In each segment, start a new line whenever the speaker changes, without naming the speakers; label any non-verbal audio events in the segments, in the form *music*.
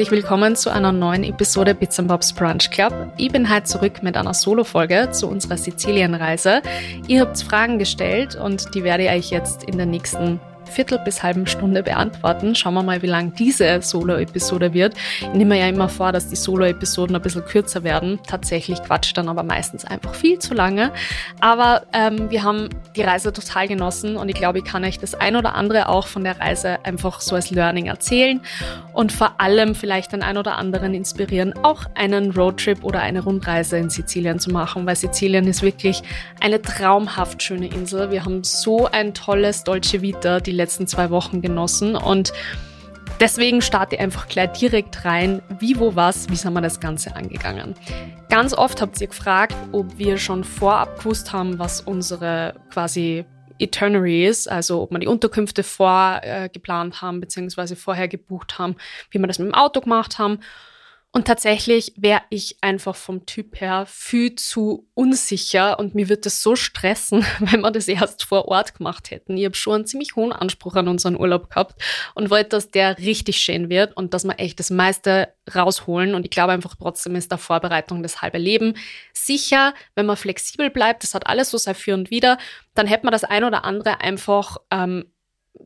herzlich willkommen zu einer neuen Episode Bits Bobs Brunch Club. Ich bin heute zurück mit einer Solo-Folge zu unserer Sizilienreise. Ihr habt Fragen gestellt und die werde ich euch jetzt in der nächsten Viertel bis halben Stunde beantworten. Schauen wir mal, wie lang diese Solo-Episode wird. Ich nehme ja immer vor, dass die Solo-Episoden ein bisschen kürzer werden. Tatsächlich quatscht dann aber meistens einfach viel zu lange. Aber ähm, wir haben die Reise total genossen und ich glaube, ich kann euch das ein oder andere auch von der Reise einfach so als Learning erzählen und vor allem vielleicht den ein oder anderen inspirieren, auch einen Roadtrip oder eine Rundreise in Sizilien zu machen, weil Sizilien ist wirklich eine traumhaft schöne Insel. Wir haben so ein tolles Dolce Vita, die letzten zwei Wochen genossen und Deswegen starte einfach gleich direkt rein, wie, wo, was, wie sind wir das Ganze angegangen. Ganz oft habt ihr gefragt, ob wir schon vorab gewusst haben, was unsere quasi Eternary ist, also ob wir die Unterkünfte vorgeplant äh, haben, beziehungsweise vorher gebucht haben, wie wir das mit dem Auto gemacht haben. Und tatsächlich wäre ich einfach vom Typ her viel zu unsicher und mir würde das so stressen, *laughs* wenn wir das erst vor Ort gemacht hätten. Ich habe schon einen ziemlich hohen Anspruch an unseren Urlaub gehabt und wollte, dass der richtig schön wird und dass wir echt das meiste rausholen. Und ich glaube einfach trotzdem ist der Vorbereitung das halbe Leben. Sicher, wenn man flexibel bleibt, das hat alles so sein Für und Wider, dann hätte man das ein oder andere einfach ähm,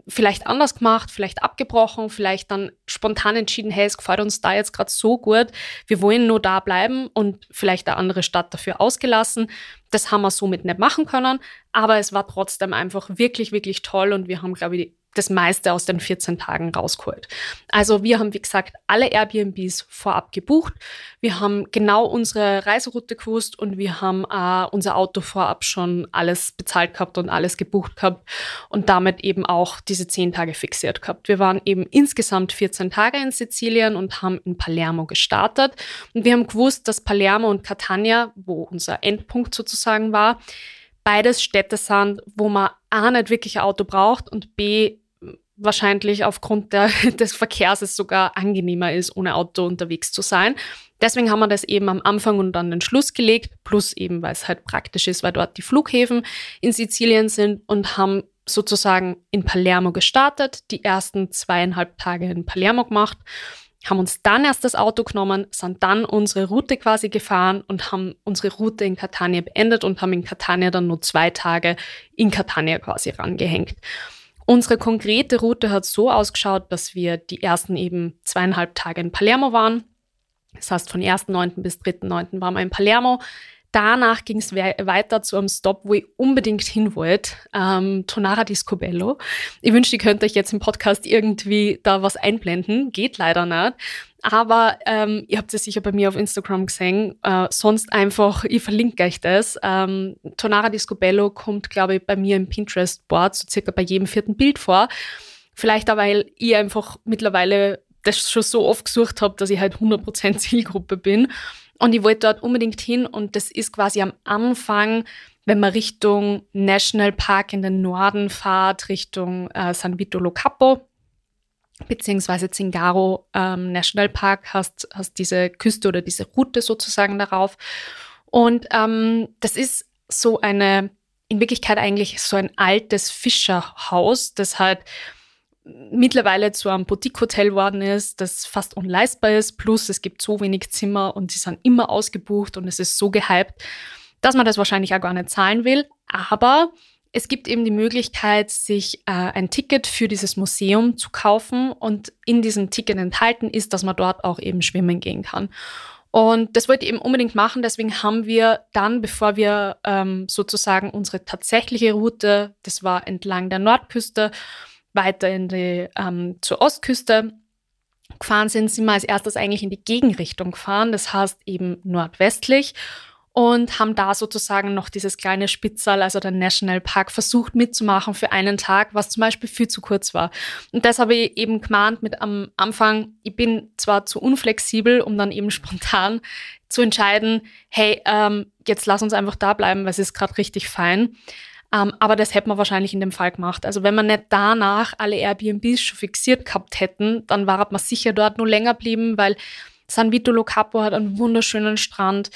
vielleicht anders gemacht, vielleicht abgebrochen, vielleicht dann spontan entschieden, hey, es gefällt uns da jetzt gerade so gut, wir wollen nur da bleiben und vielleicht eine andere Stadt dafür ausgelassen. Das haben wir somit nicht machen können, aber es war trotzdem einfach wirklich, wirklich toll und wir haben, glaube ich, das meiste aus den 14 Tagen rausgeholt. Also wir haben, wie gesagt, alle Airbnbs vorab gebucht. Wir haben genau unsere Reiseroute gewusst und wir haben äh, unser Auto vorab schon alles bezahlt gehabt und alles gebucht gehabt und damit eben auch diese 10 Tage fixiert gehabt. Wir waren eben insgesamt 14 Tage in Sizilien und haben in Palermo gestartet. Und wir haben gewusst, dass Palermo und Catania, wo unser Endpunkt sozusagen war, beides Städte sind, wo man A nicht wirklich ein Auto braucht und B wahrscheinlich aufgrund der, *laughs* des Verkehrs es sogar angenehmer ist, ohne Auto unterwegs zu sein. Deswegen haben wir das eben am Anfang und an den Schluss gelegt, plus eben, weil es halt praktisch ist, weil dort die Flughäfen in Sizilien sind und haben sozusagen in Palermo gestartet, die ersten zweieinhalb Tage in Palermo gemacht, haben uns dann erst das Auto genommen, sind dann unsere Route quasi gefahren und haben unsere Route in Catania beendet und haben in Catania dann nur zwei Tage in Catania quasi rangehängt. Unsere konkrete Route hat so ausgeschaut, dass wir die ersten eben zweieinhalb Tage in Palermo waren. Das heißt, von 1.9. bis 3.9. waren wir in Palermo. Danach ging es we weiter zu einem Stop, wo ich unbedingt hin wollte, ähm, Tonara di Scobello. Ich wünschte, ihr könnt euch jetzt im Podcast irgendwie da was einblenden. Geht leider nicht. Aber ähm, ihr habt es sicher bei mir auf Instagram gesehen. Äh, sonst einfach, ich verlinke euch das. Ähm, Tonara di Scobello kommt, glaube ich, bei mir im Pinterest-Board so circa bei jedem vierten Bild vor. Vielleicht auch, weil ich einfach mittlerweile das schon so oft gesucht habe, dass ich halt 100% Zielgruppe bin. Und ich wollte dort unbedingt hin und das ist quasi am Anfang, wenn man Richtung National Park in den Norden fährt, Richtung äh, San Vito Lo Capo, beziehungsweise Zingaro ähm, National Park, hast, hast diese Küste oder diese Route sozusagen darauf. Und ähm, das ist so eine, in Wirklichkeit eigentlich so ein altes Fischerhaus, das halt mittlerweile zu einem Boutique-Hotel geworden ist, das fast unleistbar ist. Plus es gibt so wenig Zimmer und sie sind immer ausgebucht und es ist so gehypt, dass man das wahrscheinlich auch gar nicht zahlen will. Aber es gibt eben die Möglichkeit, sich äh, ein Ticket für dieses Museum zu kaufen und in diesem Ticket enthalten ist, dass man dort auch eben schwimmen gehen kann. Und das wollte ich eben unbedingt machen. Deswegen haben wir dann, bevor wir ähm, sozusagen unsere tatsächliche Route, das war entlang der Nordküste, weiter in die, ähm, zur Ostküste gefahren sind, sind wir als erstes eigentlich in die Gegenrichtung gefahren. Das heißt eben nordwestlich und haben da sozusagen noch dieses kleine Spitzal, also der National Park, versucht mitzumachen für einen Tag, was zum Beispiel viel zu kurz war. Und das habe ich eben gemahnt mit am Anfang, ich bin zwar zu unflexibel, um dann eben *laughs* spontan zu entscheiden, hey, ähm, jetzt lass uns einfach da bleiben, weil es ist gerade richtig fein. Um, ähm, aber das hätte man wahrscheinlich in dem Fall gemacht. Also wenn man nicht danach alle Airbnbs schon fixiert gehabt hätten, dann war man sicher dort nur länger blieben, weil San Vito Lo Capo hat einen wunderschönen Strand.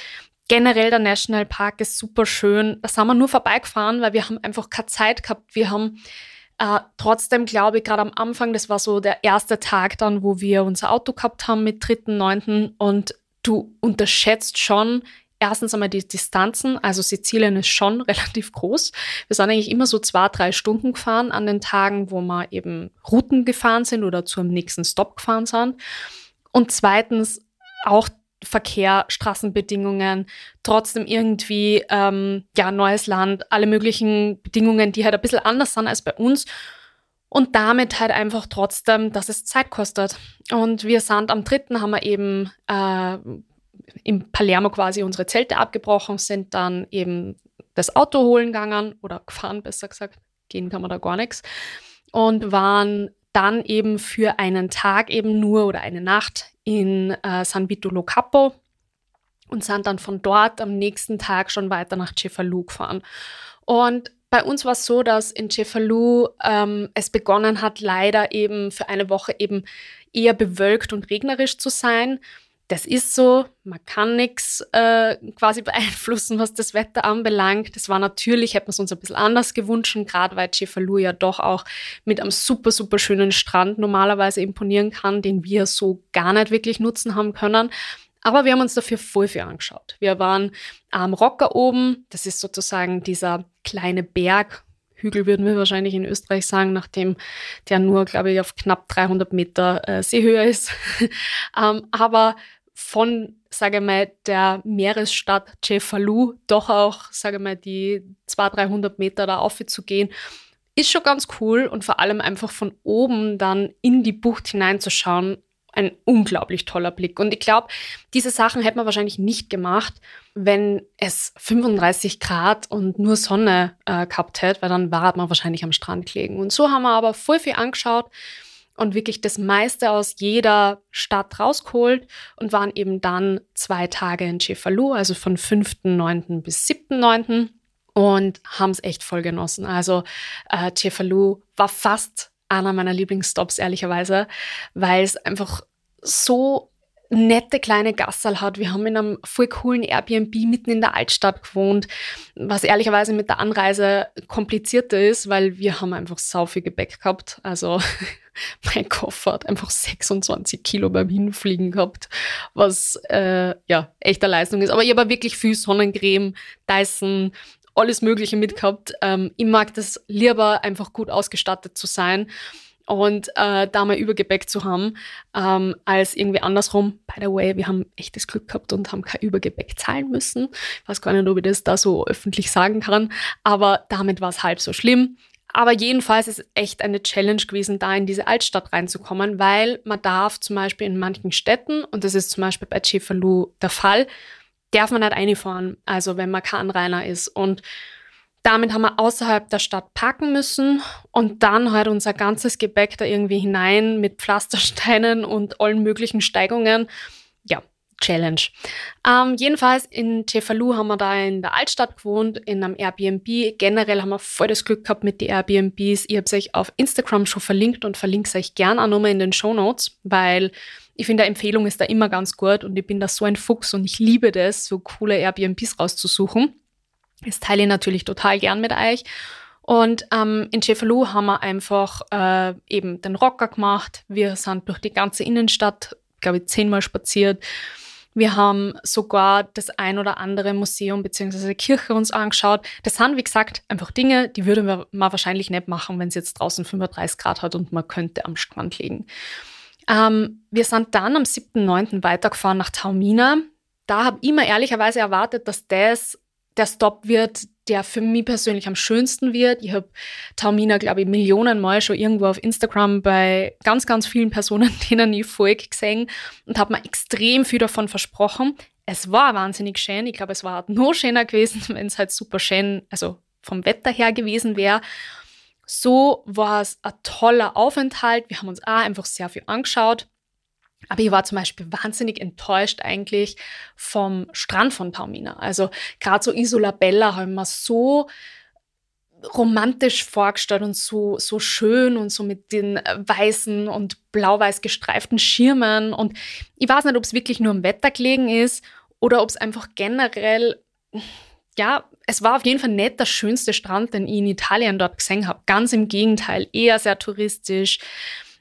Generell der Nationalpark ist super schön. Da sind wir nur vorbeigefahren, weil wir haben einfach keine Zeit gehabt. Wir haben Äh, trotzdem glaube ich, gerade am Anfang, das war so der erste Tag dann, wo wir unser Auto gehabt haben mit 3.9. und du unterschätzt schon, erstens einmal die Distanzen. Also Sizilien ist schon *laughs* relativ groß. Wir sind eigentlich immer so zwei, drei Stunden gefahren an den Tagen, wo wir eben Routen gefahren sind oder zum nächsten Stop gefahren sind. Und zweitens auch Verkehr, Straßenbedingungen, trotzdem irgendwie ähm, ja neues Land, alle möglichen Bedingungen, die halt ein bisschen anders sind als bei uns. Und damit halt einfach trotzdem, dass es Zeit kostet. Und wir sind am dritten, haben wir eben äh, im Palermo quasi unsere Zelte abgebrochen, sind dann eben das Auto holen gegangen oder gefahren, besser gesagt. Gehen kann man da gar nichts. Und waren dann eben für einen Tag eben nur oder eine Nacht in äh, San Vito Lo Capo und sind dann von dort am nächsten Tag schon weiter nach Cefalù gefahren. Und bei uns war es so, dass in Cefalù ähm, es begonnen hat, leider eben für eine Woche eben eher bewölkt und regnerisch zu sein das ist so, man kann nichts äh, quasi beeinflussen, was das Wetter anbelangt. Das war natürlich, hätten wir es uns ein bisschen anders gewünscht, gerade weil Cefalù ja doch auch mit einem super, super schönen Strand normalerweise imponieren kann, den wir so gar nicht wirklich nutzen haben können. Aber wir haben uns dafür voll viel angeschaut. Wir waren am Rocker oben, das ist sozusagen dieser kleine Berg, Hügel würden wir wahrscheinlich in Österreich sagen, nachdem der nur, glaube ich, auf knapp 300 Meter äh, Seehöhe ist. *laughs* ähm, aber von, sage mal, der Meeresstadt Cefalù doch auch, sage mal, die 200, 300 Meter da aufzugehen, ist schon ganz cool und vor allem einfach von oben dann in die Bucht hineinzuschauen, ein unglaublich toller Blick. Und ich glaube, diese Sachen hätte man wahrscheinlich nicht gemacht, wenn es 35 Grad und nur Sonne äh, gehabt hätte, weil dann war man wahrscheinlich am Strand gelegen. Und so haben wir aber voll viel angeschaut und wirklich das meiste aus jeder Stadt rausgeholt und waren eben dann zwei Tage in Cefalù, also von 5.9. bis 7.9. und haben es echt voll genossen. Also äh, Cefalù war fast einer meiner Lieblingsstops, ehrlicherweise, weil es einfach so nette kleine Gassal hat. Wir haben in einem voll coolen Airbnb mitten in der Altstadt gewohnt, was ehrlicherweise mit der Anreise komplizierter ist, weil wir haben einfach sau viel Gepäck gehabt. Also *laughs* *laughs* mein Koffer hat einfach 26 Kilo beim Hinfliegen gehabt, was äh, ja echte Leistung ist. Aber ich habe wirklich viel Sonnencreme, Dyson, alles Mögliche mitgehabt. Ähm, ich mag das lieber, einfach gut ausgestattet zu sein und äh, da mal Übergepäck zu haben, ähm, als irgendwie andersrum. By the way, wir haben echtes Glück gehabt und haben kein Übergepäck zahlen müssen. Ich weiß gar nicht, ob ich das da so öffentlich sagen kann, aber damit war es halb so schlimm. Aber jedenfalls ist es echt eine Challenge gewesen, da in diese Altstadt reinzukommen, weil man darf zum Beispiel in manchen Städten, und das ist zum Beispiel bei Cefalù der Fall, darf man nicht reinfahren, also wenn man kein Anrainer ist. Und damit haben wir außerhalb der Stadt parken müssen und dann halt unser ganzes Gepäck da irgendwie hinein mit Pflastersteinen und allen möglichen Steigungen. Challenge. Ähm, jedenfalls in Cefalù haben wir da in der Altstadt gewohnt, in einem Airbnb. Generell haben wir voll das Glück gehabt mit den Airbnbs. Ich habe es euch auf Instagram schon verlinkt und verlinke es euch gern auch nochmal in den Show Notes, weil ich finde, Empfehlung ist da immer ganz gut und ich bin da so ein Fuchs und ich liebe das, so coole Airbnbs rauszusuchen. Das teile ich natürlich total gern mit euch. Und ähm, in Cefalù haben wir einfach äh, eben den Rocker gemacht. Wir sind durch die ganze Innenstadt, glaube ich, zehnmal spaziert. Wir haben sogar das ein oder andere Museum bzw. Kirche uns angeschaut. Das sind, wie gesagt, einfach Dinge, die würde man wahrscheinlich nicht machen, wenn es jetzt draußen 35 Grad hat und man könnte am Strand liegen. Ähm, wir sind dann am 7.9. weitergefahren nach Taumina. Da habe ich mir ehrlicherweise erwartet, dass das der Stop wird, der für mich persönlich am schönsten wird. Ich habe Taumina, glaube ich, Millionen Mal schon irgendwo auf Instagram bei ganz, ganz vielen Personen, *laughs* denen ich folge, gesehen und habe mir extrem viel davon versprochen. Es war wahnsinnig schön. Ich glaube, es war noch schöner gewesen, *laughs* wenn es halt super schön, also vom Wetter her gewesen wäre. So war es ein toller Aufenthalt. Wir haben uns auch einfach sehr viel angeschaut. Aber ich war zum Beispiel wahnsinnig enttäuscht eigentlich vom Strand von Taumina. Also gerade so Isola Bella haben wir so romantisch vorgestellt und so, so schön und so mit den weißen und blau-weiß gestreiften Schirmen. Und ich weiß nicht, ob es wirklich nur am Wetter gelegen ist oder ob es einfach generell ja, es war auf jeden Fall nicht der schönste Strand, den ich in Italien dort gesehen habe. Ganz im Gegenteil, eher sehr touristisch.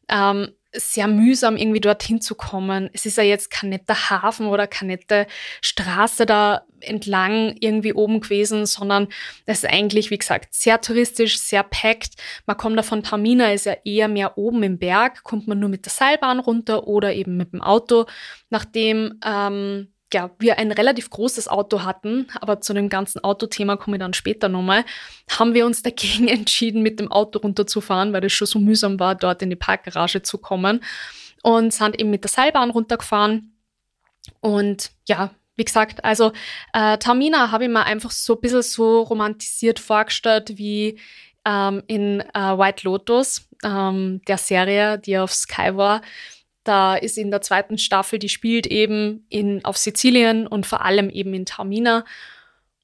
Ähm, sehr mühsam, irgendwie dorthin zu kommen. Es ist ja jetzt kein netter Hafen oder keine nette Straße da entlang irgendwie oben gewesen, sondern es ist eigentlich, wie gesagt, sehr touristisch, sehr packt. Man kommt da von Tamina, ist ja eher mehr oben im Berg, kommt man nur mit der Seilbahn runter oder eben mit dem Auto. Nachdem ähm, ja, wir ein relativ großes Auto hatten, aber zu dem ganzen Autothema komme ich dann später nochmal, haben wir uns dagegen *laughs* entschieden, mit dem Auto runterzufahren, weil es schon so mühsam war, dort in die Parkgarage zu kommen und sind eben mit der Seilbahn runtergefahren. Und ja, wie gesagt, also äh, Tamina habe ich mir einfach so ein bisschen so romantisiert vorgestellt wie ähm, in äh, White Lotus, ähm, der Serie, die auf Sky war da ist in der zweiten Staffel, die spielt eben in, auf Sizilien und vor allem eben in Taormina.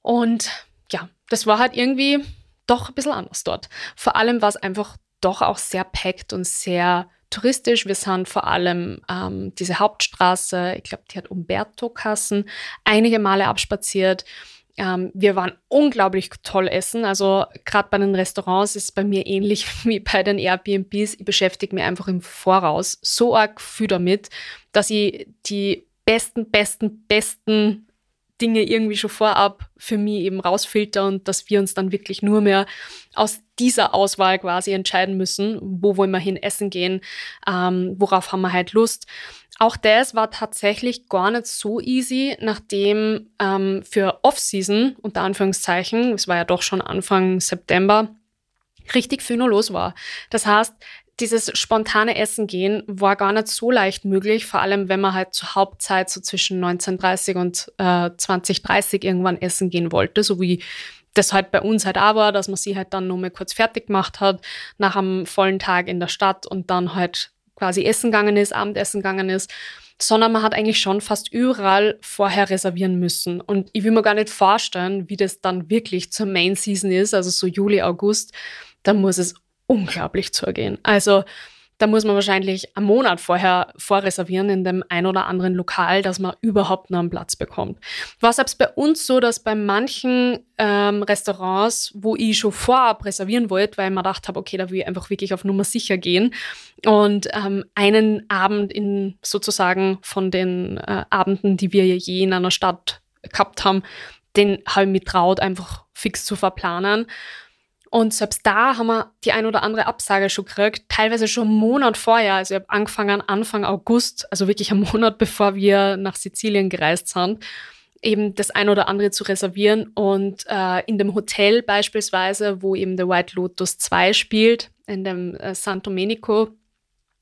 Und ja, das war halt irgendwie doch ein bisschen anders dort. Vor allem war es einfach doch auch sehr packt und sehr touristisch. Wir sind vor allem ähm, diese Hauptstraße, ich glaube, die hat Umberto-Kassen, einige Male abspaziert. Ähm, wir waren unglaublich toll essen. Also gerade bei den Restaurants ist es bei mir ähnlich *laughs* wie bei den Airbnbs. Ich beschäftige mich einfach im Voraus so arg viel damit, dass ich die besten, besten, besten Dinge irgendwie schon vorab für mich eben rausfilter und dass wir uns dann wirklich nur mehr aus dieser Auswahl quasi entscheiden müssen, wo wollen wir hin essen gehen, ähm, worauf haben wir halt Lust. Auch das war tatsächlich gar nicht so easy, nachdem ähm, für Off-Season, unter Anführungszeichen, es war ja doch schon Anfang September, richtig viel nur los war. Das heißt, dieses spontane Essen gehen war gar nicht so leicht möglich, vor allem wenn man halt zur Hauptzeit so zwischen 1930 und äh, 2030 irgendwann essen gehen wollte, so wie das halt bei uns halt auch war, dass man sie halt dann nur mal kurz fertig gemacht hat, nach einem vollen Tag in der Stadt und dann halt quasi essen gegangen ist, Abendessen gegangen ist, sondern man hat eigentlich schon fast überall vorher reservieren müssen. Und ich will mir gar nicht vorstellen, wie das dann wirklich zur Main Season ist, also so Juli, August. Da muss es unglaublich zugehen. Also da muss man wahrscheinlich einen Monat vorher vorreservieren in dem ein oder anderen Lokal, dass man überhaupt noch einen Platz bekommt. War selbst bei uns so, dass bei manchen ähm, Restaurants, wo ich schon vorab reservieren wollte, weil ich mir gedacht habe, okay, da will ich einfach wirklich auf Nummer sicher gehen und ähm, einen Abend in sozusagen von den äh, Abenden, die wir je in einer Stadt gehabt haben, den habe ich mir traut, einfach fix zu verplanen. Und selbst da haben wir die ein oder andere Absage schon gekriegt, teilweise schon einen Monat vorher. Also ich habe angefangen Anfang August, also wirklich einen Monat bevor wir nach Sizilien gereist sind, eben das ein oder andere zu reservieren. Und äh, in dem Hotel beispielsweise, wo eben der White Lotus 2 spielt, in dem äh, San Domenico,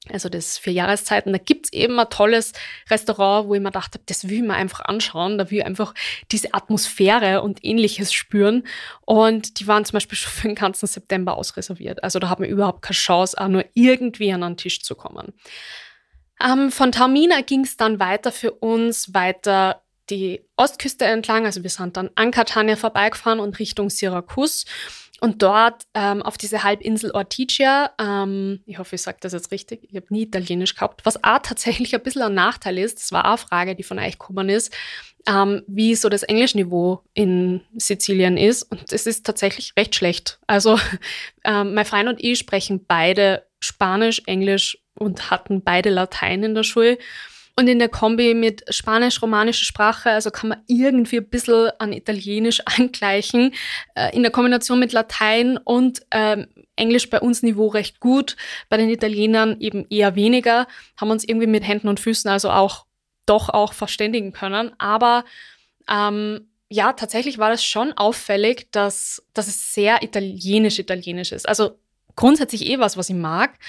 also das für Jahreszeiten. Da gibt's eben ein tolles Restaurant, wo ich mir dachte, das will ich mir einfach anschauen. Da will ich einfach diese Atmosphäre und ähnliches spüren. Und die waren zum Beispiel *laughs* schon für den ganzen September ausreserviert. Also da hat man überhaupt keine Chance, auch nur irgendwie an einen Tisch zu kommen. Ähm, von Taormina ging's dann weiter für uns, weiter die Ostküste entlang. Also wir sind dann an Catania vorbeigefahren und Richtung Syrakus. Und dort ähm, auf diese Halbinsel Ortigia, ähm, ich hoffe, ich sage das jetzt richtig, ich habe nie Italienisch gehabt, was auch tatsächlich ein bisschen ein Nachteil ist, das war auch eine Frage, die von euch gekommen ist, ähm, wie so das Englischniveau in Sizilien ist. Und es ist tatsächlich recht schlecht. Also *laughs* ähm, mein Freund und ich sprechen beide Spanisch, Englisch und hatten beide Latein in der Schule. Und in der Kombi mit spanisch-romanischer Sprache, also kann man irgendwie ein bisschen an Italienisch *laughs* angleichen. Äh, in der Kombination mit Latein und ähm, Englisch bei uns Niveau recht gut, bei den Italienern eben eher weniger, haben uns irgendwie mit Händen und Füßen also auch doch auch verständigen können. Aber ähm, ja, tatsächlich war das schon auffällig, dass, dass es sehr italienisch-italienisch ist. Also grundsätzlich eh was, was ich mag,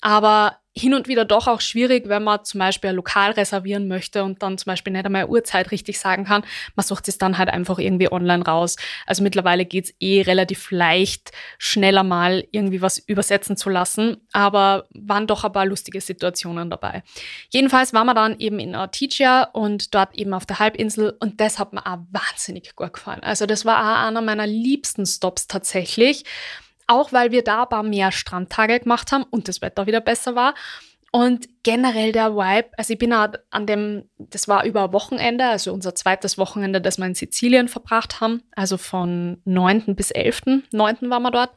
aber hin und wieder doch auch schwierig, wenn man zum Beispiel ein Lokal reservieren möchte und dann zum Beispiel nicht einmal Uhrzeit richtig sagen kann. Man sucht es dann halt einfach irgendwie online raus. Also mittlerweile geht's eh relativ leicht, schneller mal irgendwie was übersetzen zu lassen, aber waren doch ein paar lustige Situationen dabei. Jedenfalls waren wir dann eben in Ortigia und dort eben auf der Halbinsel und das hat mir auch wahnsinnig gut gefallen. Also das war auch einer meiner liebsten Stops tatsächlich auch weil wir da ein paar mehr Strandtage gemacht haben und das Wetter wieder besser war. Und generell der Vibe, also ich bin an dem, das war über Wochenende, also unser zweites Wochenende, das wir in Sizilien verbracht haben, also von 9. bis 11. 9. waren wir dort.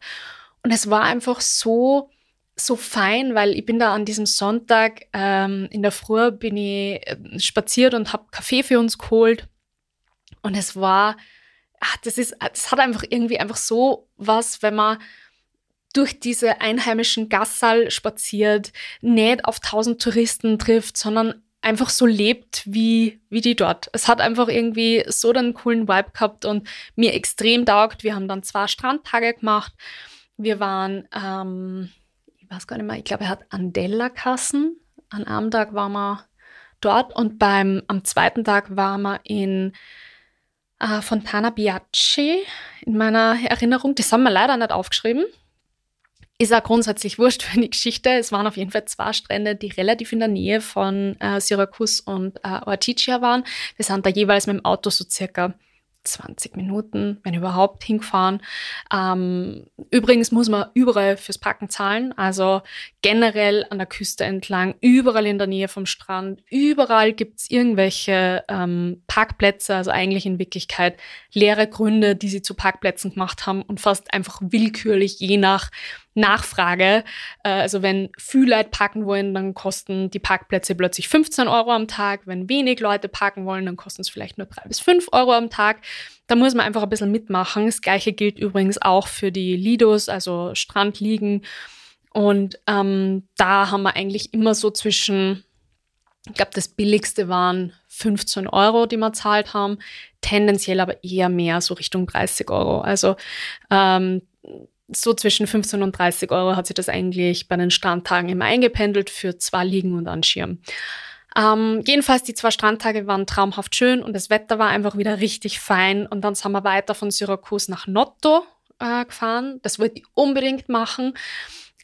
Und es war einfach so, so fein, weil ich bin da an diesem Sonntag ähm, in der Früh bin ich äh, spaziert und habe Kaffee für uns geholt. Und es war, ach, das ist, das hat einfach irgendwie einfach so was, wenn man durch diese einheimischen Gassal spaziert, nicht auf tausend Touristen trifft, sondern einfach so lebt wie, wie die dort. Es hat einfach irgendwie so einen coolen Vibe gehabt und mir extrem taugt. Wir haben dann zwei Strandtage gemacht. Wir waren, ähm, ich weiß gar nicht mehr, ich glaube, er hat Andella-Kassen. An einem Tag waren wir dort und beim, am zweiten Tag waren wir in äh, Fontana Biaci in meiner Erinnerung. Das haben wir leider nicht aufgeschrieben. Ist auch grundsätzlich wurscht für die Geschichte. Es waren auf jeden Fall zwei Strände, die relativ in der Nähe von äh, Syrakus und äh, Ortigia waren. Wir sind da jeweils mit dem Auto so circa 20 Minuten, wenn überhaupt, hingefahren. Ähm, übrigens muss man überall fürs Parken zahlen, also generell an der Küste entlang, überall in der Nähe vom Strand, überall gibt's irgendwelche ähm, Parkplätze, also eigentlich in Wirklichkeit leere Gründe, die sie zu Parkplätzen gemacht haben und fast einfach willkürlich je nach Nachfrage. Äh, also wenn viele Leute parken wollen, dann kosten die Parkplätze plötzlich 15 Euro am Tag. Wenn wenig Leute parken wollen, dann kosten es vielleicht nur drei bis fünf Euro am Tag. Da muss man einfach ein bisschen mitmachen. Das gleiche gilt übrigens auch für die Lidos, also Strandliegen. Und ähm, da haben wir eigentlich immer so zwischen, ich glaube, das billigste waren 15 Euro, die wir zahlt haben, tendenziell aber eher mehr, so Richtung 30 Euro. Also ähm, so zwischen 15 und 30 Euro hat sich das eigentlich bei den Strandtagen immer eingependelt für zwei Liegen und einen Schirm. Ähm, jedenfalls, die zwei Strandtage waren traumhaft schön und das Wetter war einfach wieder richtig fein. Und dann sind wir weiter von Syrakus nach Notto äh, gefahren. Das wollte ich unbedingt machen.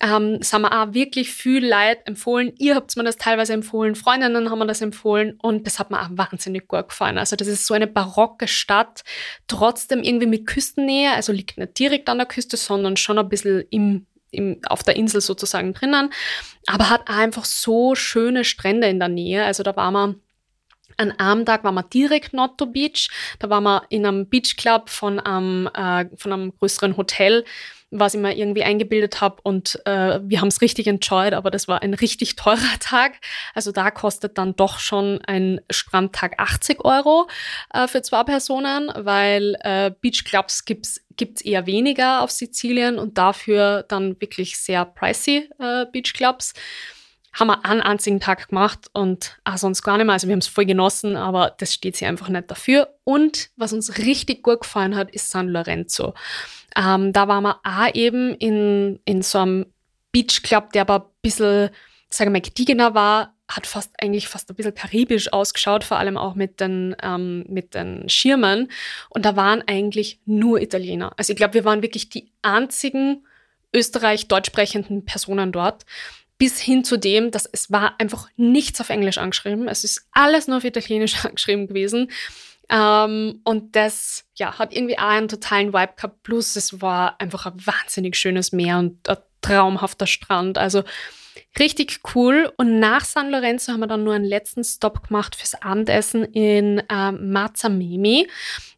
Ähm, das haben wir auch wirklich viel Leid empfohlen. Ihr habt mir das teilweise empfohlen, Freundinnen haben mir das empfohlen und das hat mir auch wahnsinnig gut gefallen. Also das ist so eine barocke Stadt, trotzdem irgendwie mit Küstennähe, also liegt nicht direkt an der Küste, sondern schon ein bisschen im, im, auf der Insel sozusagen drinnen, aber hat einfach so schöne Strände in der Nähe. Also da war man an einem Tag waren wir direkt Notto Beach. Da waren wir in einem Beachclub von einem, äh, von einem größeren Hotel was ich mir irgendwie eingebildet habe und äh, wir haben es richtig enjoyed, aber das war ein richtig teurer *laughs* Tag. Also da kostet dann doch schon ein Strandtag 80 Euro äh, für zwei Personen, weil äh, Beachclubs gibt's gibt's eher weniger auf Sizilien und dafür dann wirklich sehr pricey äh, Beachclubs haben wir einen einzigen Tag gemacht und auch sonst gar nicht mehr. Also wir haben es voll genossen, aber das steht sich einfach nicht dafür. Und was uns richtig gut gefallen hat, ist San Lorenzo. Ähm, da waren wir auch eben in, in so einem Beachclub, der aber ein bisschen, sagen wir mal, gediegener war, hat fast eigentlich fast ein bisschen karibisch ausgeschaut, vor allem auch mit den, ähm, mit den Schirmen. Und da waren eigentlich nur Italiener. Also ich glaube, wir waren wirklich die einzigen österreich-deutsch sprechenden Personen dort. Bis hin zu dem, dass es war einfach nichts auf Englisch angeschrieben. Es ist alles nur auf Italienisch *laughs* angeschrieben gewesen. Ähm, und das ja, hat irgendwie auch einen totalen Vibe gehabt. Plus es war einfach ein wahnsinnig schönes Meer und ein traumhafter Strand. Also richtig cool. Und nach San Lorenzo haben wir dann nur einen letzten Stop gemacht fürs Abendessen in ähm, Marzamemi.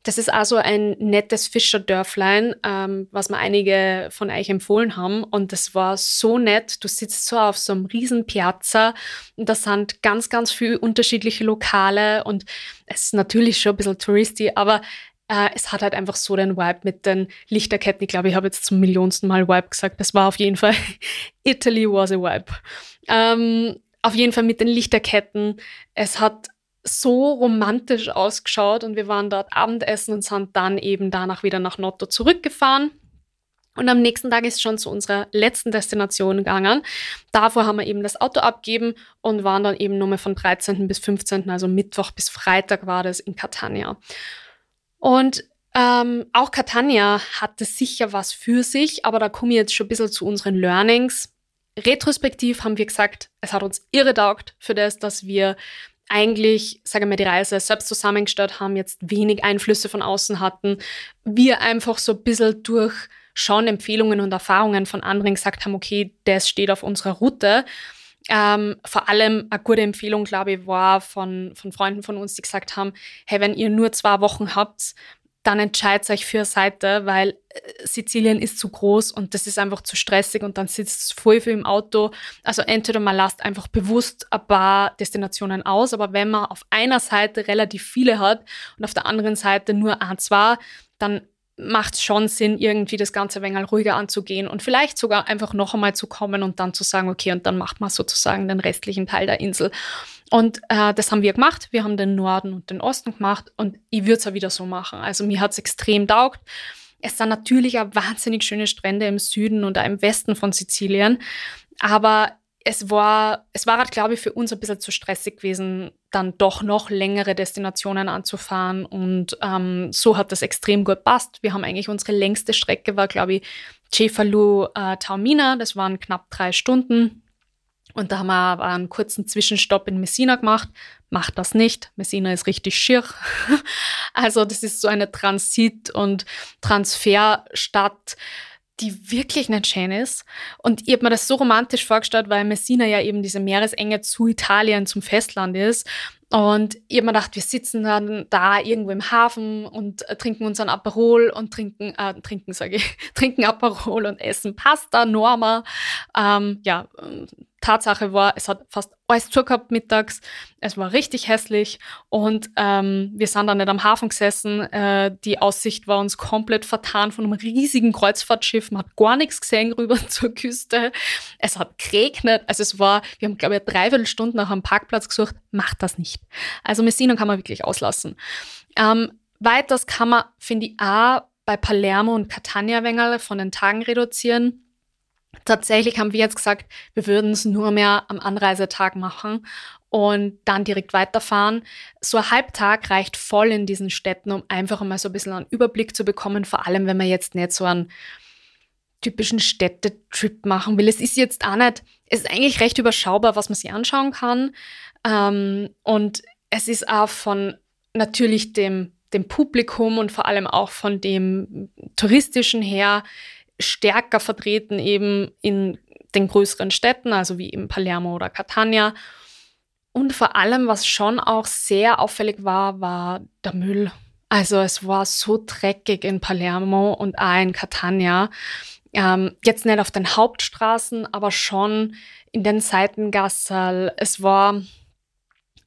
Das ist also ein nettes Fischerdörflein, ähm, was mir einige von euch empfohlen haben. Und das war so nett. Du sitzt so auf so einem riesen Piazza und da sind ganz, ganz viele unterschiedliche Lokale und es ist natürlich schon ein bisschen touristy, aber äh, es hat halt einfach so den Vibe mit den Lichterketten. Ich glaube, ich habe jetzt zum millionsten Mal Vibe gesagt. Das war auf jeden Fall *laughs* Italy was a Vibe. Ähm, auf jeden Fall mit den Lichterketten. Es hat so romantisch ausgeschaut und wir waren dort Abendessen und sind dann eben danach wieder nach Notto zurückgefahren. Und am nächsten Tag ist schon zu unserer letzten Destination gegangen. Davor haben wir eben das Auto abgeben und waren dann eben nur mehr von 13. bis 15., also Mittwoch bis Freitag war das in Catania. Und ähm, auch Catania hatte sicher was für sich, aber da komme ich jetzt schon ein bisschen zu unseren Learnings. Retrospektiv haben wir gesagt, es hat uns irre taugt für das, dass wir eigentlich, sagen wir, die Reise selbst zusammengestellt haben, jetzt wenig Einflüsse von außen hatten, wir einfach so ein bisschen durch schon Empfehlungen und Erfahrungen von anderen gesagt haben, okay, das steht auf unserer Route. Ähm, vor allem eine gute Empfehlung, glaube ich, war von, von Freunden von uns, die gesagt haben, hey, wenn ihr nur zwei Wochen habt, dann entscheidet euch für eine Seite, weil äh, Sizilien ist zu groß und das ist einfach zu stressig und dann sitzt es voll viel im Auto. Also entweder man lasst einfach bewusst ein paar Destinationen aus, aber wenn man auf einer Seite relativ viele hat und auf der anderen Seite nur ein, zwei, dann macht es schon Sinn, irgendwie das Ganze ein wenig ruhiger anzugehen und vielleicht sogar einfach noch einmal zu kommen und dann zu sagen, okay, und dann macht man sozusagen den restlichen Teil der Insel. Und äh, das haben wir gemacht. Wir haben den Norden und den Osten gemacht und ich würde es auch wieder so machen. Also mir hat es extrem taugt. Es sind natürlich auch wahnsinnig schöne Strände im Süden und auch im Westen von Sizilien. Aber es war, es war halt, glaube ich, für uns ein bisschen zu stressig gewesen, dann doch noch längere Destinationen anzufahren. Und ähm, so hat das extrem gut passt. Wir haben eigentlich unsere längste Strecke war, glaube ich, Cefalu äh, Taormina. Das waren knapp drei Stunden. Und da haben wir einen kurzen Zwischenstopp in Messina gemacht. Macht das nicht. Messina ist richtig schier. *laughs* also das ist so eine Transit- und Transferstadt die wirklich nicht schön ist. Und ich habe mir das so romantisch vorgestellt, weil Messina ja eben diese Meeresenge zu Italien, zum Festland ist. Und ich habe mir gedacht, wir sitzen dann da irgendwo im Hafen und äh, trinken unseren Aperol und trinken, äh, trinken sage ich, *laughs* trinken Aperol und essen Pasta, Norma. Ähm, ja, Tatsache war, es hat fast alles zugehabt mittags. Es war richtig hässlich und ähm, wir sind dann nicht am Hafen gesessen. Äh, die Aussicht war uns komplett vertan von einem riesigen Kreuzfahrtschiff. Man hat gar nichts gesehen rüber *laughs* zur Küste. Es hat geregnet. Also es war, wir haben glaube ich dreiviertel Stunden nach einem Parkplatz gesucht. Macht das nicht. Also Messina kann man wirklich auslassen. Ähm, weiters kann man, finde ich, auch bei Palermo und Catania Wengel von den Tagen reduzieren Tatsächlich haben wir jetzt gesagt, wir würden es nur mehr am Anreisetag machen und dann direkt weiterfahren. So ein Halbtag reicht voll in diesen Städten, um einfach mal so ein bisschen einen Überblick zu bekommen, vor allem wenn man jetzt nicht so einen typischen Städtetrip machen will. Es ist jetzt auch nicht, es ist eigentlich recht überschaubar, was man sich anschauen kann. Ähm, und es ist auch von natürlich dem, dem Publikum und vor allem auch von dem touristischen her stärker vertreten eben in den größeren Städten, also wie eben Palermo oder Catania. Und vor allem, was schon auch sehr auffällig war, war der Müll. Also es war so dreckig in Palermo und auch in Catania. Ähm, jetzt nicht auf den Hauptstraßen, aber schon in den Seitengassen. Es war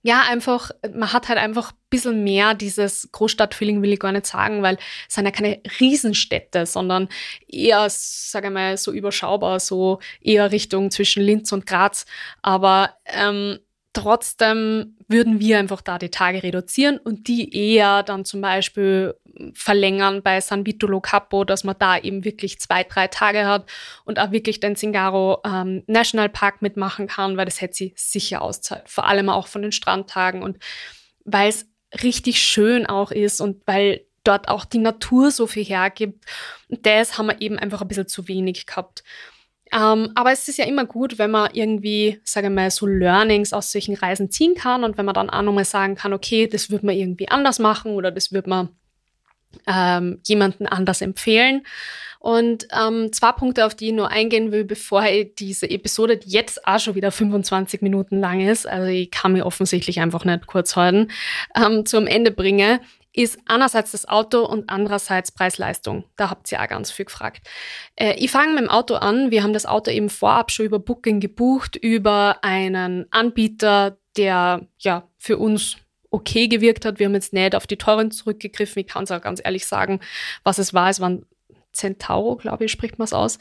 ja, einfach, man hat halt einfach ein bisschen mehr dieses Großstadtfeeling, will ich gar nicht sagen, weil es sind ja keine Riesenstädte, sondern eher, sage ich mal, so überschaubar, so eher Richtung zwischen Linz und Graz. Aber ähm, trotzdem würden wir einfach da die Tage reduzieren und die eher dann zum Beispiel verlängern bei San Vito Lo Capo, dass man da eben wirklich zwei, drei Tage hat und auch wirklich den Zingaro ähm, National Park mitmachen kann, weil das hätte sie sicher auszahlt. Vor allem auch von den Strandtagen und weil es richtig schön auch ist und weil dort auch die Natur so viel hergibt. Das haben wir eben einfach ein bisschen zu wenig gehabt. Ähm, aber es ist ja immer gut, wenn man irgendwie, sage ich mal, so Learnings aus solchen Reisen ziehen kann und wenn man dann auch nochmal sagen kann, okay, das wird man irgendwie anders machen oder das wird man ähm, jemanden anders empfehlen. Und ähm, zwei Punkte, auf die ich nur eingehen will, bevor ich diese Episode, die jetzt auch schon wieder 25 Minuten lang ist, also ich kann mir offensichtlich einfach nicht kurz halten, ähm, zum Ende bringe, ist einerseits das Auto und andererseits Preis-Leistung. Da habt ihr auch ganz viel gefragt. Äh, ich fange mit dem Auto an. Wir haben das Auto eben vorab schon über Booking gebucht, über einen Anbieter, der ja für uns okay gewirkt hat. Wir haben jetzt nicht auf die teuren zurückgegriffen. Ich kann es auch ganz ehrlich sagen, was es war. Es waren Centauro, glaube ich, spricht man es aus.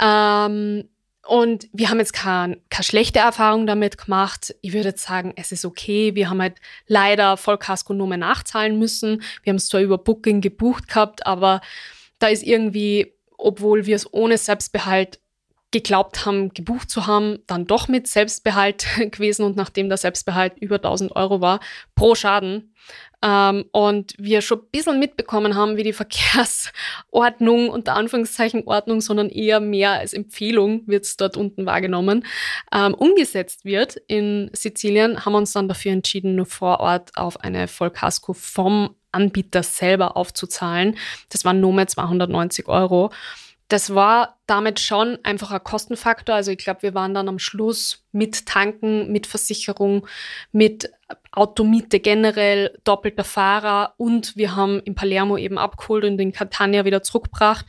Ähm, und wir haben jetzt keine, keine schlechte Erfahrung damit gemacht. Ich würde jetzt sagen, es ist okay. Wir haben halt leider Vollkasko nur mehr nachzahlen müssen. Wir haben es zwar über Booking gebucht gehabt, aber da ist irgendwie, obwohl wir es ohne Selbstbehalt geglaubt haben, gebucht zu haben, dann doch mit Selbstbehalt *laughs* gewesen und nachdem der Selbstbehalt über 1000 Euro war pro Schaden ähm, und wir schon ein bisschen mitbekommen haben, wie die *laughs* Verkehrsordnung, unter Anführungszeichen Ordnung, sondern eher mehr als Empfehlung wird es dort unten wahrgenommen, ähm, umgesetzt wird in Sizilien, haben uns dann dafür entschieden, nur vor Ort auf eine Vollkasko vom Anbieter selber aufzuzahlen. Das waren nur mehr 290 Euro. Das war damit schon einfach ein Kostenfaktor. Also ich glaube, wir waren dann am Schluss mit Tanken, mit Versicherung, mit Automiete generell, doppelter Fahrer und wir haben in Palermo eben abgeholt und in Catania wieder zurückgebracht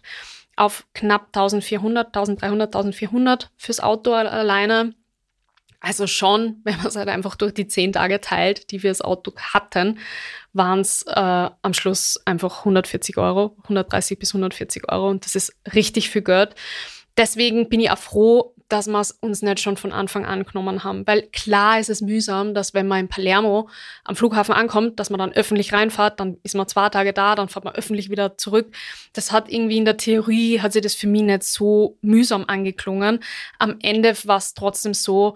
auf knapp 1400, 1300, 1400 fürs Auto alleine. Also schon, *laughs* wenn man es halt einfach durch die zehn Tage teilt, die wir das Auto hatten, waren es äh, am Schluss einfach 140 Euro, 130 bis 140 Euro und das ist richtig viel Geld. Deswegen bin ich auch froh, dass wir es uns nicht schon von Anfang an genommen haben. Weil klar ist es mühsam, dass wenn man in Palermo am Flughafen ankommt, dass man dann öffentlich reinfährt, dann ist man zwei Tage da, dann fährt man öffentlich wieder zurück. Das hat irgendwie in der Theorie, hat sich das für mich nicht so mühsam angeklungen. Am Ende war es trotzdem so,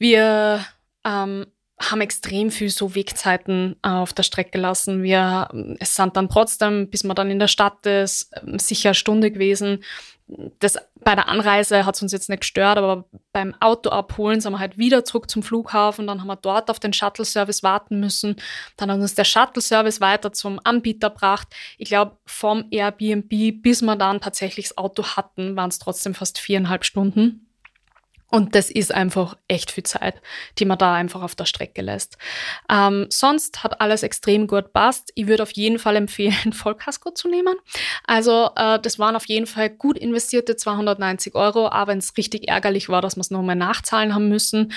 wir ähm, haben extrem viel so Wegzeiten äh, auf der Strecke gelassen. Wir, es sind dann trotzdem, bis man dann in der Stadt ist, ähm, sicher eine Stunde gewesen. Das, bei der Anreise hat es uns jetzt nicht gestört, aber beim Auto abholen sind wir halt wieder zurück zum Flughafen. Dann haben wir dort auf den Shuttle-Service warten müssen. Dann hat uns der Shuttle-Service weiter zum Anbieter gebracht. Ich glaube, vom Airbnb bis wir dann tatsächlich das Auto hatten, waren es trotzdem fast viereinhalb Stunden. Und das ist einfach echt viel Zeit, die man da einfach auf der Strecke lässt. Ähm, sonst hat alles extrem gut passt. Ich würde auf jeden Fall empfehlen, *laughs* Vollkasko zu nehmen. Also äh, das waren auf jeden Fall gut investierte 290 Euro, aber wenn es richtig ärgerlich war, dass wir es nochmal nachzahlen haben müssen.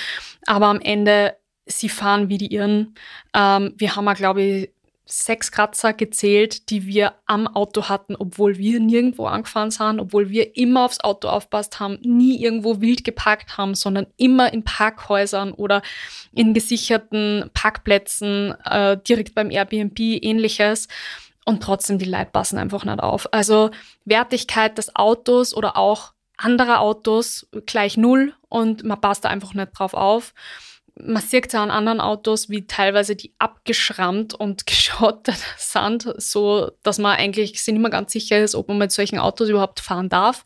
Aber am Ende, sie fahren wie die Irren. Ähm, wir haben ja, glaube ich, sechs Kratzer gezählt, die wir am Auto hatten, obwohl wir nirgendwo angefahren sind, obwohl wir immer aufs Auto aufpasst haben, nie irgendwo wild geparkt haben, sondern immer in Parkhäusern oder in gesicherten Parkplätzen, äh, direkt beim Airbnb, ähnliches. Und trotzdem die Leute passen einfach nicht auf. Also Wertigkeit des Autos oder auch anderer Autos gleich null und man passt da einfach nicht drauf auf man sieht ja an anderen Autos, wie teilweise die abgeschrammt und *laughs* geschottet sind, so dass man eigentlich sich nicht mehr ganz sicher ist, ob man mit solchen Autos überhaupt fahren darf.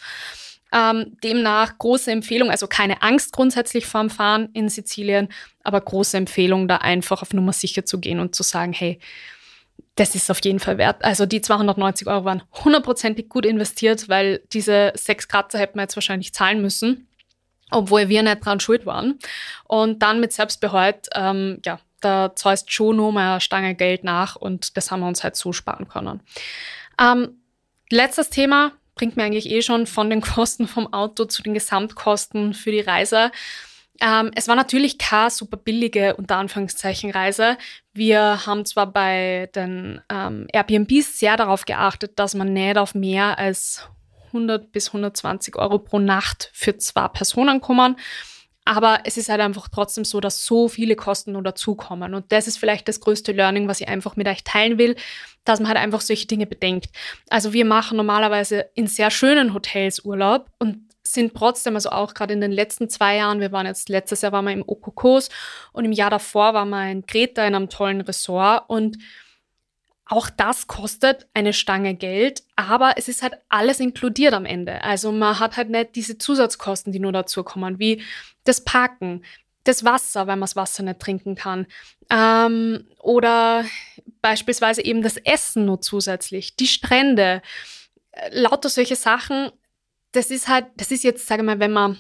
Ähm, demnach große Empfehlung, also keine Angst grundsätzlich vorm Fahren in Sizilien, aber große Empfehlung, da einfach auf Nummer sicher zu gehen und zu sagen, hey, das ist auf jeden Fall wert. Also die 290 Euro waren hundertprozentig gut investiert, weil diese sechs Kratzer hätten wir jetzt wahrscheinlich zahlen müssen obwohl wir nicht dran schuld waren. Und dann mit Selbstbehalt, ähm, ja, da zahlst schon noch mal eine Stange Geld nach und das haben wir uns halt so sparen können. Ähm, letztes Thema bringt mir eigentlich eh schon von den *laughs* Kosten vom Auto zu den Gesamtkosten für die Reise. Ähm, es war natürlich keine super billige, unter Anführungszeichen, Reise. Wir haben zwar bei den ähm, Airbnbs sehr darauf geachtet, dass man nicht auf mehr als 100 bis 120 Euro pro Nacht für zwei Personen kommen. Aber es ist halt einfach trotzdem so, dass so viele Kosten nur dazukommen. Und das ist vielleicht das größte Learning, was ich einfach mit euch teilen will, dass man halt einfach solche Dinge bedenkt. Also wir machen normalerweise in sehr schönen Hotels Urlaub und sind trotzdem, also auch gerade in den letzten zwei Jahren, wir waren jetzt, letztes Jahr waren wir im Okokos und im Jahr davor waren wir in Kreta in einem tollen Ressort und auch das kostet eine Stange Geld, aber es ist halt alles inkludiert am Ende. Also man hat halt nicht diese Zusatzkosten, die nur dazu kommen, wie das Parken, das Wasser, weil man das Wasser nicht trinken kann. Ähm, oder beispielsweise eben das Essen nur zusätzlich, die Strände, äh, lauter solche Sachen. Das ist halt, das ist jetzt, sage ich mal, wenn man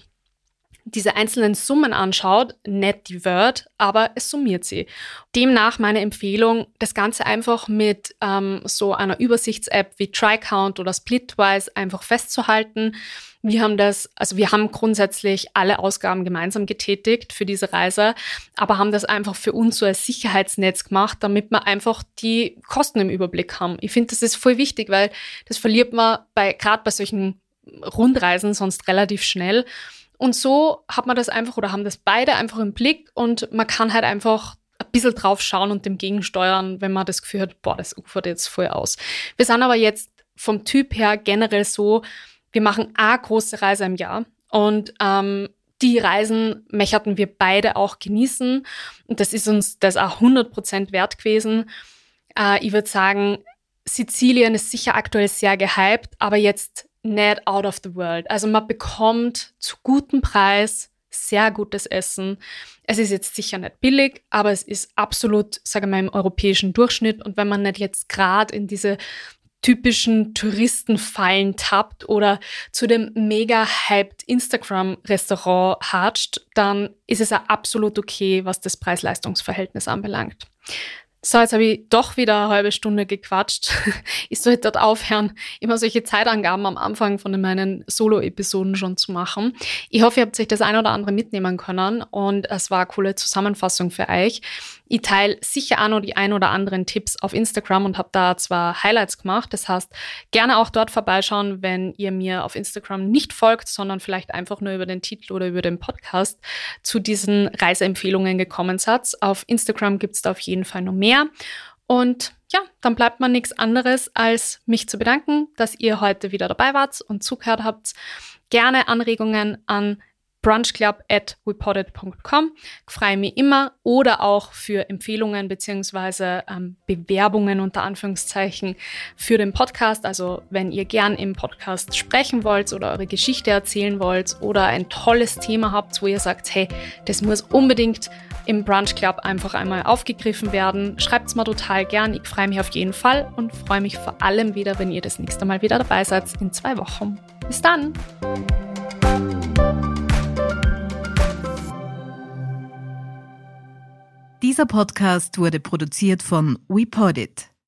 diese einzelnen Summen anschaut, nicht die Word, aber es summiert sie. Demnach meine Empfehlung, das Ganze einfach mit ähm, so einer Übersichts-App wie TryCount oder Splitwise einfach festzuhalten. Wir haben das, also wir haben grundsätzlich alle Ausgaben gemeinsam getätigt für diese Reise, aber haben das einfach für uns so als Sicherheitsnetz gemacht, damit wir einfach die Kosten im Überblick haben. Ich finde, das ist voll wichtig, weil das verliert man bei, gerade bei solchen Rundreisen sonst relativ schnell. Und so hat man das einfach oder haben das beide einfach im Blick und man kann halt einfach ein bisschen drauf schauen und dem gegensteuern, wenn man das Gefühl hat, boah, das ufert jetzt voll aus. Wir sind aber jetzt vom Typ her generell so, wir machen eine große Reise im Jahr und ähm, die Reisen möchten wir beide auch genießen und das ist uns das auch 100% wert gewesen. Äh, ich würde sagen, Sizilien ist sicher aktuell sehr gehypt, aber jetzt nicht out of the world. Also man bekommt zu gutem Preis sehr gutes Essen. Es ist jetzt sicher nicht billig, aber es ist absolut, sage ich mal, im europäischen Durchschnitt. Und wenn man nicht jetzt gerade in diese typischen Touristenfallen tappt oder zu dem mega hyped Instagram-Restaurant hatscht, dann ist es ja absolut okay, was das Preis-Leistungs-Verhältnis anbelangt. So, jetzt habe ich doch wieder eine halbe Stunde gequatscht. *laughs* Ich sollte dort aufhören, immer solche Zeitangaben am Anfang von meinen Solo-Episoden schon zu machen. Ich hoffe, ihr habt sich das ein oder andere mitnehmen können und es war eine coole Zusammenfassung für euch. Ich teile sicher auch noch die ein oder anderen Tipps auf Instagram und habe da zwar Highlights gemacht. Das heißt, gerne auch dort vorbeischauen, wenn ihr mir auf Instagram nicht folgt, sondern vielleicht einfach nur über den Titel oder über den Podcast zu diesen Reiseempfehlungen gekommen seid. Auf Instagram gibt es da auf jeden Fall noch mehr. Und ja, dann bleibt mir nichts anderes, als mich zu bedanken, dass ihr heute wieder dabei wart und zugehört habt. Gerne Anregungen an brunchclub at reported.com. Freue mich immer oder auch für Empfehlungen beziehungsweise ähm, Bewerbungen unter Anführungszeichen für den Podcast. Also wenn ihr gern im Podcast sprechen wollt oder eure Geschichte erzählen wollt oder ein tolles Thema habt, wo ihr sagt, hey, das muss unbedingt im Brunch Club einfach einmal aufgegriffen werden. Schreibt es mal total gern. Ich freue mich auf jeden Fall und freue mich vor allem wieder, wenn ihr das nächste Mal wieder dabei seid in zwei Wochen. Bis dann!
Dieser Podcast wurde produziert von WePodit.